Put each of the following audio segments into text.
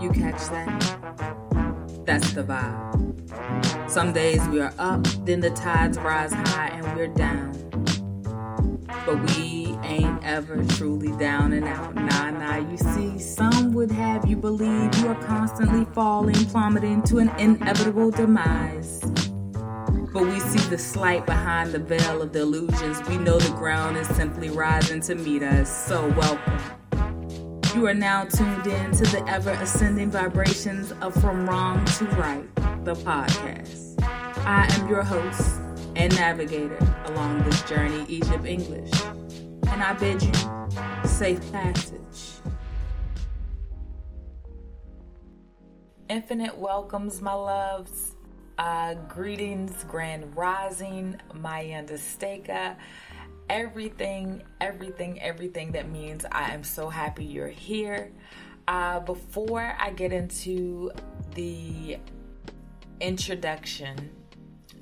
You catch that? That's the vibe. Some days we are up, then the tides rise high and we're down. But we ain't ever truly down and out. Nah, nah, you see, some would have you believe you are constantly falling, plummeting to an inevitable demise. But we see the slight behind the veil of the illusions. We know the ground is simply rising to meet us. So, welcome. You are now tuned in to the ever ascending vibrations of From Wrong to Write, the podcast. I am your host and navigator along this journey, Egypt English, and I bid you safe passage. Infinite welcomes, my loves. Uh, greetings, grand rising, Mayanda Steka everything, everything, everything that means I am so happy you're here. Uh, before I get into the introduction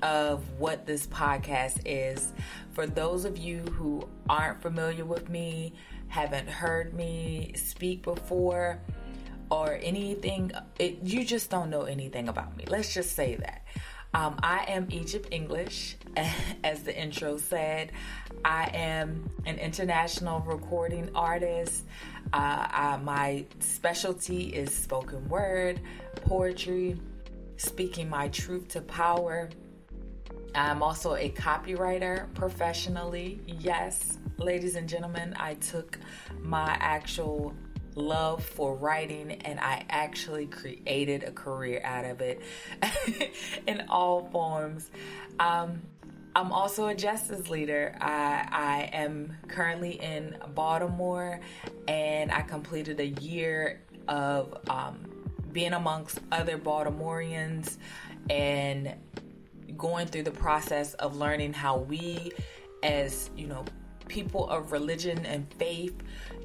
of what this podcast is, for those of you who aren't familiar with me, haven't heard me speak before, or anything, it, you just don't know anything about me. Let's just say that. Um, I am Egypt English, as the intro said. I am an international recording artist. Uh, I, my specialty is spoken word, poetry, speaking my truth to power. I'm also a copywriter professionally. Yes, ladies and gentlemen, I took my actual love for writing and I actually created a career out of it in all forms. Um, I'm also a justice leader. I, I am currently in Baltimore and I completed a year of um, being amongst other Baltimoreans and going through the process of learning how we, as you know, people of religion and faith,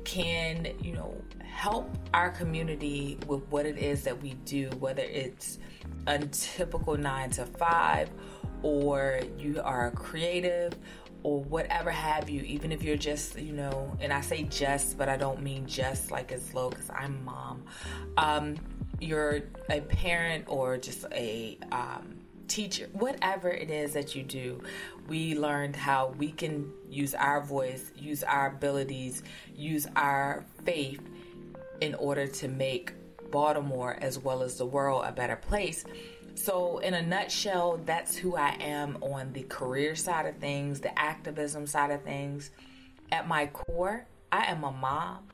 can, you know, help our community with what it is that we do, whether it's a typical nine to five or you are creative or whatever have you, even if you're just, you know, and I say just, but I don't mean just like it's low because I'm mom. Um, you're a parent or just a um, teacher, whatever it is that you do, we learned how we can use our voice, use our abilities, use our faith in order to make Baltimore as well as the world a better place. So, in a nutshell, that's who I am on the career side of things, the activism side of things. At my core, I am a mom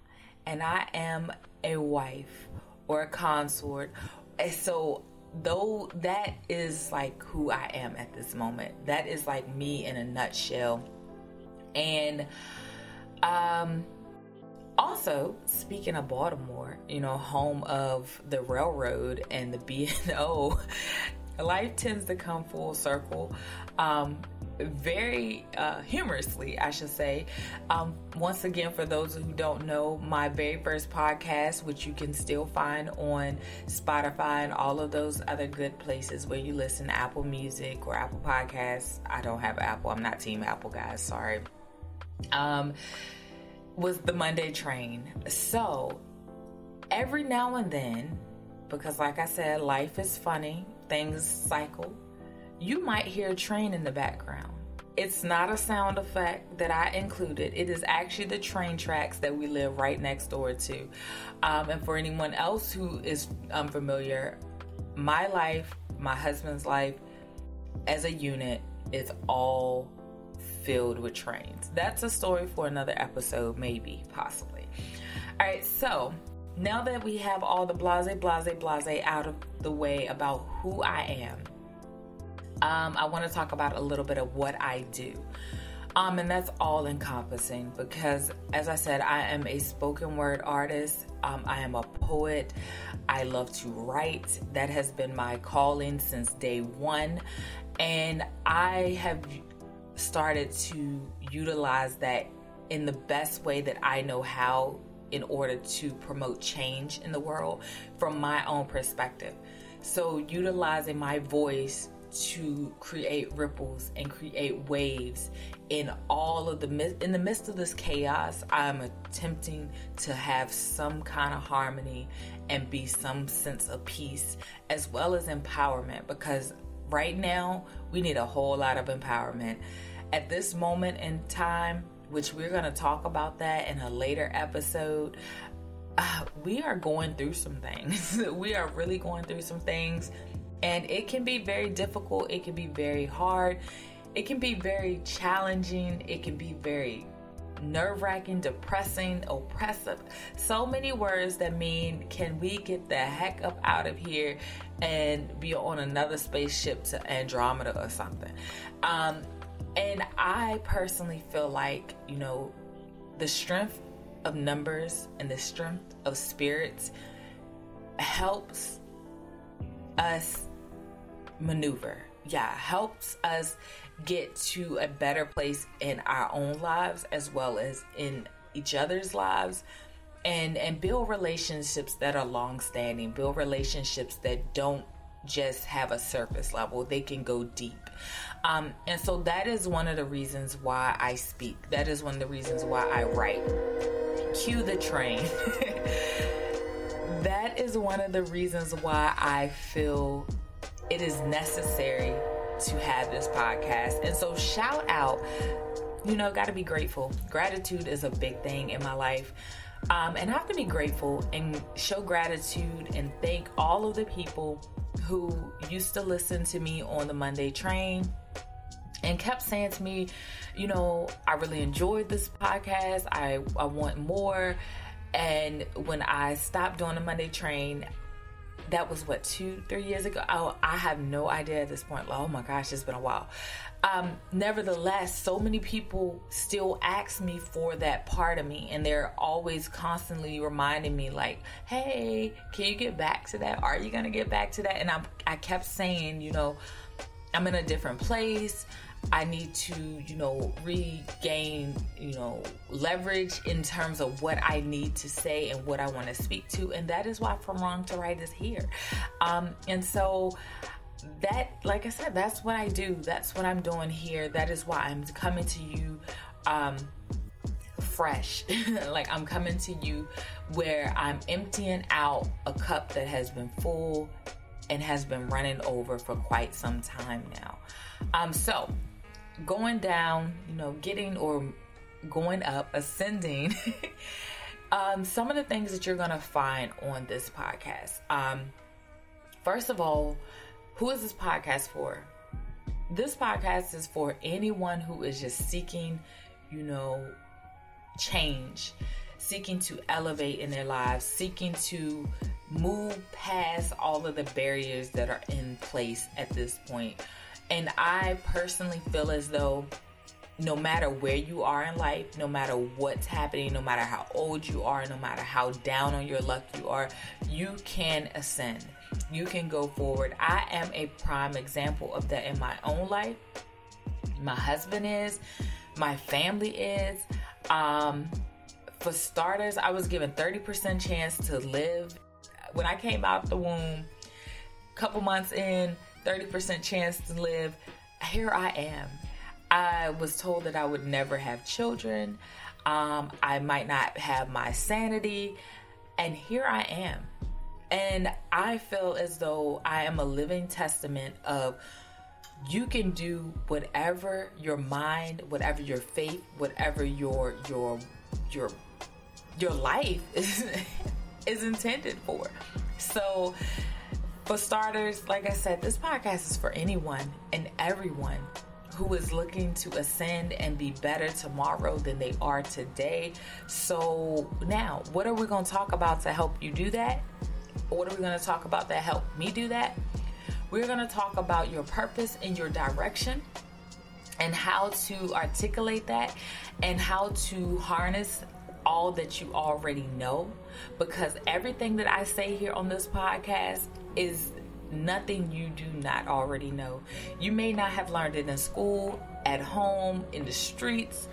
and I am a wife or a consort. And so, though that is like who I am at this moment, that is like me in a nutshell. And, um, also, speaking of Baltimore, you know, home of the railroad and the B&O, life tends to come full circle. Um, very uh, humorously, I should say. Um, once again, for those who don't know, my very first podcast, which you can still find on Spotify and all of those other good places where you listen, Apple Music or Apple Podcasts. I don't have Apple. I'm not Team Apple, guys. Sorry. Um, was the Monday train. So every now and then, because like I said, life is funny, things cycle, you might hear a train in the background. It's not a sound effect that I included. It is actually the train tracks that we live right next door to. Um, and for anyone else who is unfamiliar, my life, my husband's life, as a unit, is all filled with trains. That's a story for another episode, maybe, possibly. All right, so now that we have all the blase, blase, blase out of the way about who I am, um, I want to talk about a little bit of what I do. Um, and that's all encompassing because, as I said, I am a spoken word artist. Um, I am a poet. I love to write. That has been my calling since day one. And I have started to utilize that in the best way that I know how in order to promote change in the world from my own perspective. So, utilizing my voice to create ripples and create waves in all of the in the midst of this chaos i'm attempting to have some kind of harmony and be some sense of peace as well as empowerment because right now we need a whole lot of empowerment. At this moment in time which we're going to talk about that in a later episode uh, we are going through some things. We are really going through some things and it can be very difficult, it can be very hard, it can be very challenging, it can be very nerve wracking, depressing, oppressive. So many words that mean, can we get the heck up out of here and be on another spaceship to Andromeda or something? Um, and I personally feel like, you know, the strength of numbers and the strength of spirits helps us maneuver. Yeah, helps us get to a better place in our own lives as well as in each other's lives and and build relationships that are long standing, build relationships that don't just have a surface level, they can go deep. Um, and so that is one of the reasons why I speak. That is one of the reasons why I write. Cue the train. that is one of the reasons why I feel it is necessary to have this podcast. And so, shout out, you know, got to be grateful. Gratitude is a big thing in my life. Um, and I have to be grateful and show gratitude and thank all of the people who used to listen to me on the Monday train and kept saying to me, you know, I really enjoyed this podcast. I, I want more. And when I stopped doing the Monday train, that was what two three years ago? Oh i have no idea at this point. Oh my gosh it's been a while. Um, nevertheless so many people still ask me for that part of me and they're always constantly reminding me like hey can you get back to that? Are you gonna get back to that? And i i kept saying you know i'm in a different place I need to, you know, regain, you know, leverage in terms of what I need to say and what I want to speak to. And that is why From Wrong to Write is here. Um, and so that, like I said, that's what I do. That's what I'm doing here. That is why I'm coming to you. Um, fresh. like I'm coming to you where I'm emptying out a cup that has been full and has been running over for quite some time now. Um, so going down, you know, getting or going up, ascending, um, some of the things that you're going to find on this podcast. Um, first of all, who is this podcast for? This podcast is for anyone who is just seeking, you know, change, seeking to elevate in their lives, seeking to move past all of the barriers that are in place at this point. And I personally feel as though no matter where you are in life, no matter what's happening, no matter how old you are, no matter how down on your luck you are, you can ascend. You can go forward. I am a prime example of that in my own life. My husband is, my family is. Um, for starters, I was given 30% chance to live. When I came out the womb, a couple months in, 30% chance to live. Here I am. I was told that I would never have children. Um, I might not have my sanity. And here I am. And I feel as though I am a living testament of you can do whatever your mind, whatever your faith, whatever your your your your life is is intended for. So for starters, like I said, this podcast is for anyone and everyone who is looking to ascend and be better tomorrow than they are today. So, now, what are we going to talk about to help you do that? What are we going to talk about that help me do that? We're going to talk about your purpose and your direction and how to articulate that and how to harness all that you already know because everything that I say here on this podcast is nothing you do not already know. You may not have learned it in school, at home, in the streets,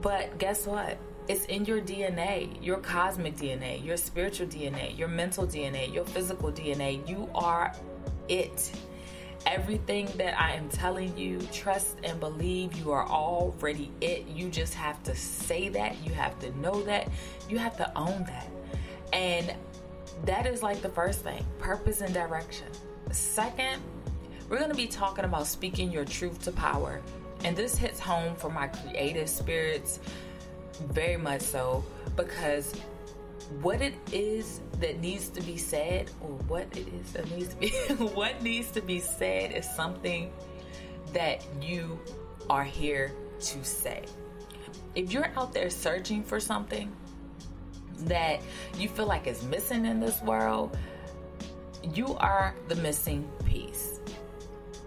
but guess what? It's in your DNA, your cosmic DNA, your spiritual DNA, your mental DNA, your physical DNA. You are it. Everything that I am telling you, trust and believe you are already it. You just have to say that. You have to know that. You have to own that. And that is like the first thing purpose and direction. Second, we're going to be talking about speaking your truth to power. And this hits home for my creative spirits very much so because what it is that needs to be said or what it is that needs to be what needs to be said is something that you are here to say. If you're out there searching for something that you feel like is missing in this world, you are the missing piece.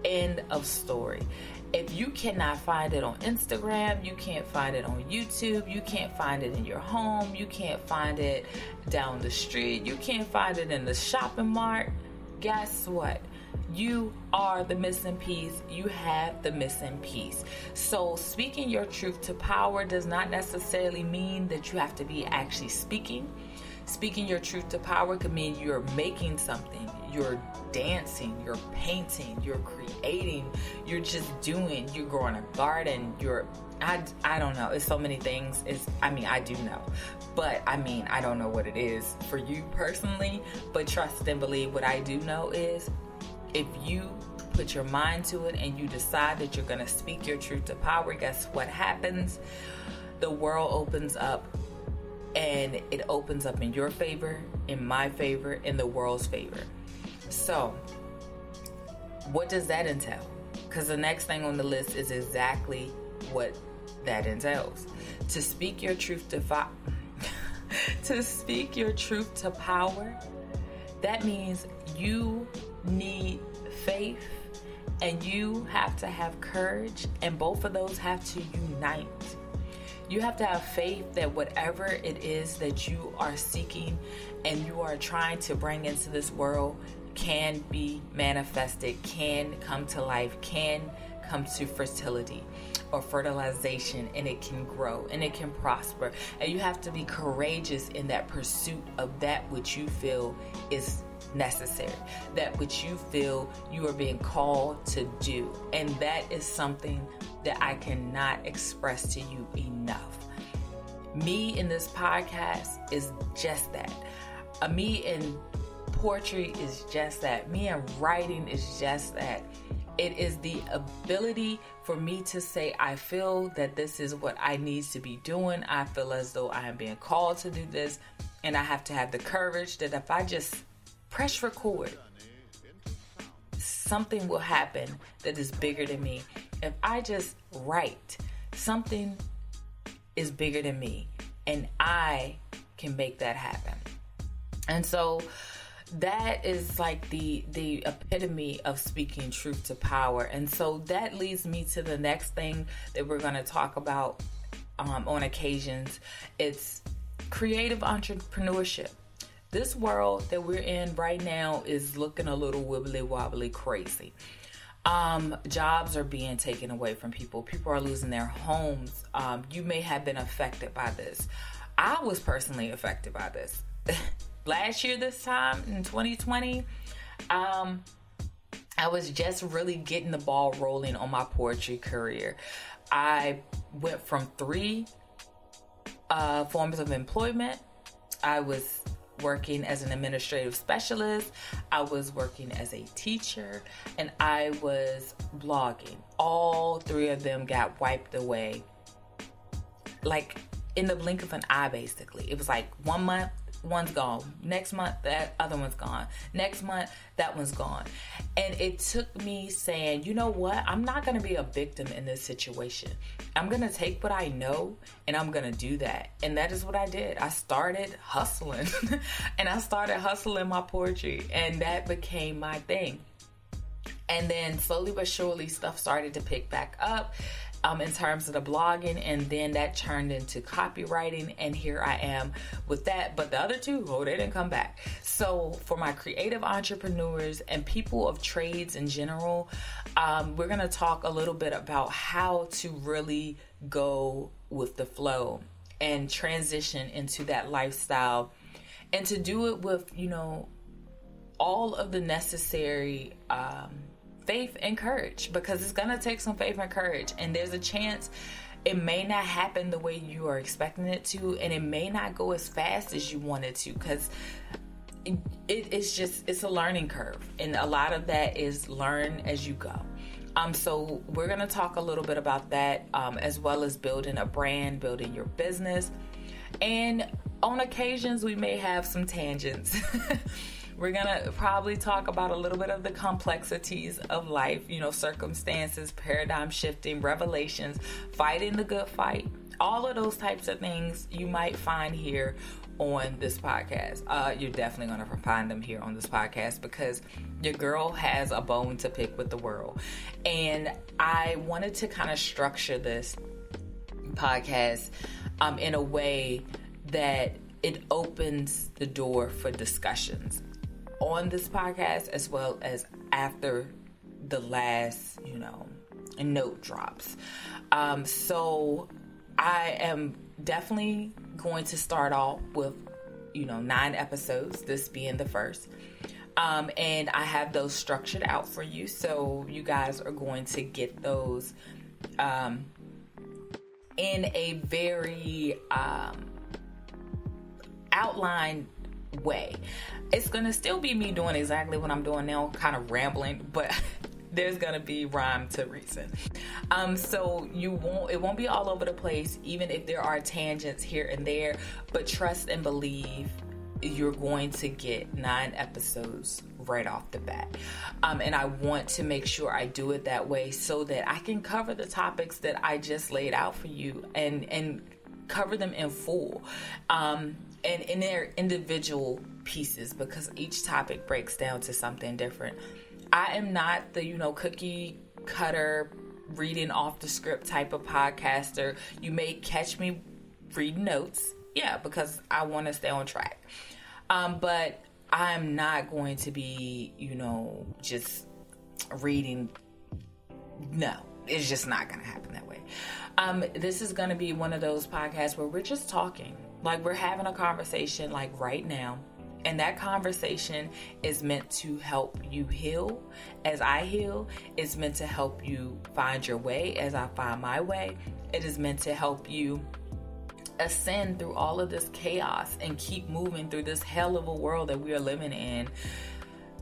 End of story if you cannot find it on Instagram, you can't find it on YouTube, you can't find it in your home, you can't find it down the street, you can't find it in the shopping mart, guess what? You are the missing piece. You have the missing piece. So, speaking your truth to power does not necessarily mean that you have to be actually speaking. Speaking your truth to power could mean you're making something, you're dancing, you're painting, you're creating, you're just doing, you're growing a garden, you're I, I don't know. It's so many things. It's I mean, I do know. But I mean, I don't know what it is for you personally, but trust and believe what I do know is if you put your mind to it and you decide that you're going to speak your truth to power, guess what happens? The world opens up and it opens up in your favor, in my favor, in the world's favor. So, what does that entail? Because the next thing on the list is exactly what that entails. To speak your truth to fi- to speak your truth to power, that means you need faith and you have to have courage and both of those have to unite. You have to have faith that whatever it is that you are seeking and you are trying to bring into this world can be manifested, can come to life, can come to fertility or fertilization and it can grow and it can prosper. And you have to be courageous in that pursuit of that which you feel is necessary, that which you feel you are being called to do. And that is something that I cannot express to you enough. Me in this podcast is just that. A me in poetry is just that. Me in writing is just that. It is the ability for me to say, I feel that this is what I need to be doing. I feel as though I am being called to do this. And I have to have the courage that if I just press record, something will happen that is bigger than me. If I just write, something is bigger than me. And I can make that happen. And so, that is like the the epitome of speaking truth to power and so that leads me to the next thing that we're going to talk about um, on occasions it's creative entrepreneurship this world that we're in right now is looking a little wibbly wobbly crazy. Um, jobs are being taken away from people. People are losing their homes. Um, you may have been affected by this. I was personally affected by this. Last year this time in 2020 um I was just really getting the ball rolling on my poetry career. I went from three uh, forms of employment. I was working as an administrative specialist, I was working as a teacher, and I was blogging. All three of them got wiped away like in the blink of an eye, basically. It was like one month one's gone. Next month, that other one's gone. Next month, that one's gone. And it took me saying, you know what? I'm not going to be a victim in this situation. I'm going to take what I know and I'm going to do that. And that is what I did. I started hustling and I started hustling my poetry, and that became my thing. And then slowly but surely, stuff started to pick back up um, in terms of the blogging, and then that turned into copywriting, and here I am with that. But the other two, oh, they didn't come back. So for my creative entrepreneurs and people of trades in general, um, we're gonna talk a little bit about how to really go with the flow and transition into that lifestyle, and to do it with you know all of the necessary. Um, faith and courage because it's going to take some faith and courage. And there's a chance it may not happen the way you are expecting it to, and it may not go as fast as you want it to because it, it's just it's a learning curve and a lot of that is learn as you go um, so we're going to talk a little bit about that um, as well as building a brand building your business and on occasions we may have some tangents We're going to probably talk about a little bit of the complexities of life, you know, circumstances, paradigm shifting, revelations, fighting the good fight. All of those types of things you might find here on this podcast. Uh, you're definitely going to find them here on this podcast because your girl has a bone to pick with the world. And I wanted to kind of structure this podcast um, in a way that it opens the door for discussions on this podcast as well as after the last, you know, note drops. Um, so I am definitely going to start off with, you know, nine episodes, this being the first. Um, and I have those structured out for you. So you guys are going to get those um, in a very um, outlined way. It's gonna still be me doing exactly what I'm doing now, kind of rambling, but there's gonna be rhyme to reason. Um, so you won't it won't be all over the place, even if there are tangents here and there, but trust and believe you're going to get nine episodes right off the bat. Um, and I want to make sure I do it that way so that I can cover the topics that I just laid out for you and and cover them in full. Um, and in their individual pieces because each topic breaks down to something different. I am not the, you know, cookie cutter reading off the script type of podcaster. You may catch me reading notes, yeah, because I want to stay on track. Um, but I'm not going to be, you know, just reading. No, it's just not going to happen that way. Um, this is going to be one of those podcasts where we're just talking. Like we're having a conversation like right now. And that conversation is meant to help you heal as I heal. It's meant to help you find your way as I find my way. It is meant to help you ascend through all of this chaos and keep moving through this hell of a world that we are living in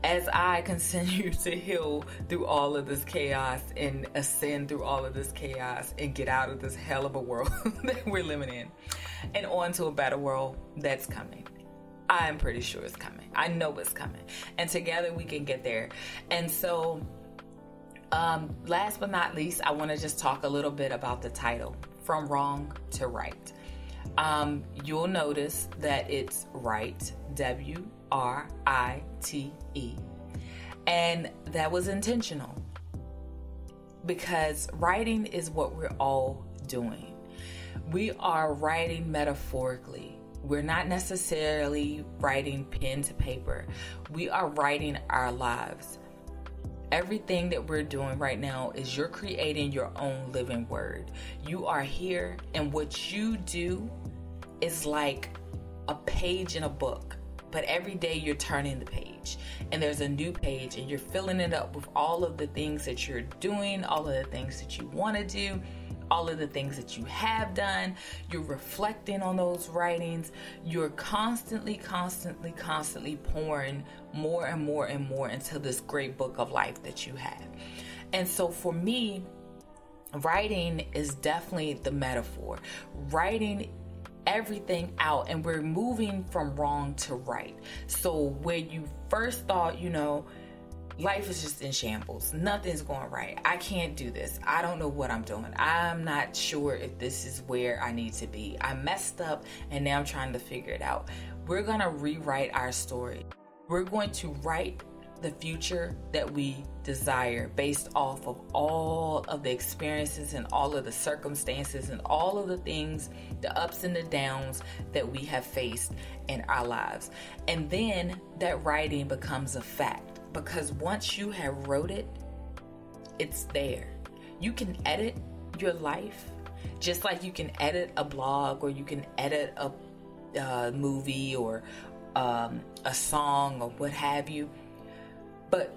as I continue to heal through all of this chaos and ascend through all of this chaos and get out of this hell of a world that we're living in and on to a better world that's coming. I'm pretty sure it's coming. I know it's coming. And together we can get there. And so, um, last but not least, I want to just talk a little bit about the title From Wrong to Write. Um, you'll notice that it's right, W R I T E. And that was intentional because writing is what we're all doing. We are writing metaphorically. We're not necessarily writing pen to paper. We are writing our lives. Everything that we're doing right now is you're creating your own living word. You are here, and what you do is like a page in a book but every day you're turning the page and there's a new page and you're filling it up with all of the things that you're doing, all of the things that you want to do, all of the things that you have done. You're reflecting on those writings. You're constantly, constantly, constantly pouring more and more and more into this great book of life that you have. And so for me, writing is definitely the metaphor. Writing everything out and we're moving from wrong to right. So where you first thought, you know, life is just in shambles. Nothing's going right. I can't do this. I don't know what I'm doing. I'm not sure if this is where I need to be. I messed up and now I'm trying to figure it out. We're going to rewrite our story. We're going to write the future that we desire based off of all of the experiences and all of the circumstances and all of the things, the ups and the downs that we have faced in our lives. And then that writing becomes a fact because once you have wrote it, it's there. You can edit your life just like you can edit a blog or you can edit a uh, movie or um, a song or what have you but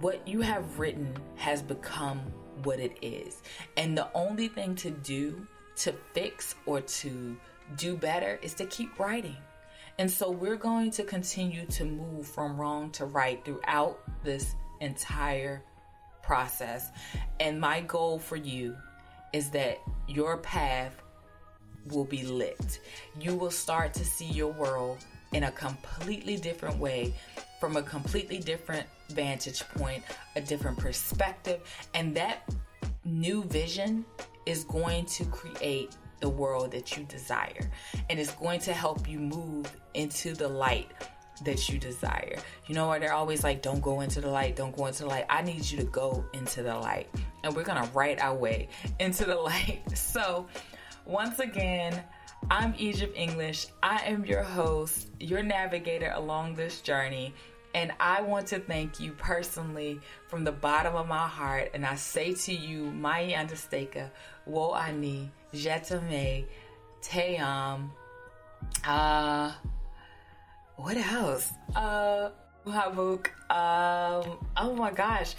what you have written has become what it is. And the only thing to do to fix or to do better is to keep writing. And so we're going to continue to move from wrong to right throughout this entire process. And my goal for you is that your path will be lit. You will start to see your world in a completely different way, from a completely different vantage point, a different perspective. And that new vision is going to create the world that you desire. And it's going to help you move into the light that you desire. You know? They're always like, don't go into the light, don't go into the light. I need you to go into the light. And we're going to write our way into the light. So, once again, I'm Egypt English. I am your host, your navigator along this journey. And I want to thank you personally from the bottom of my heart. And I say to you, Mai Understaker, Wo Ani, Jetame, Team, uh, what else? Uh, Habuk, um, oh my gosh.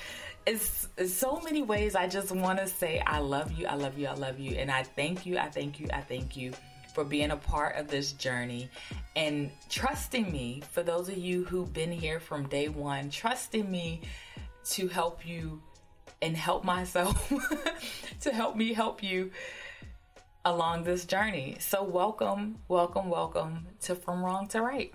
It's, it's so many ways I just want to say I love you, I love you, I love you. And I thank you, I thank you, I thank you for being a part of this journey and trusting me. For those of you who've been here from day one, trusting me to help you and help myself, to help me help you along this journey. So, welcome, welcome, welcome to From Wrong to Write.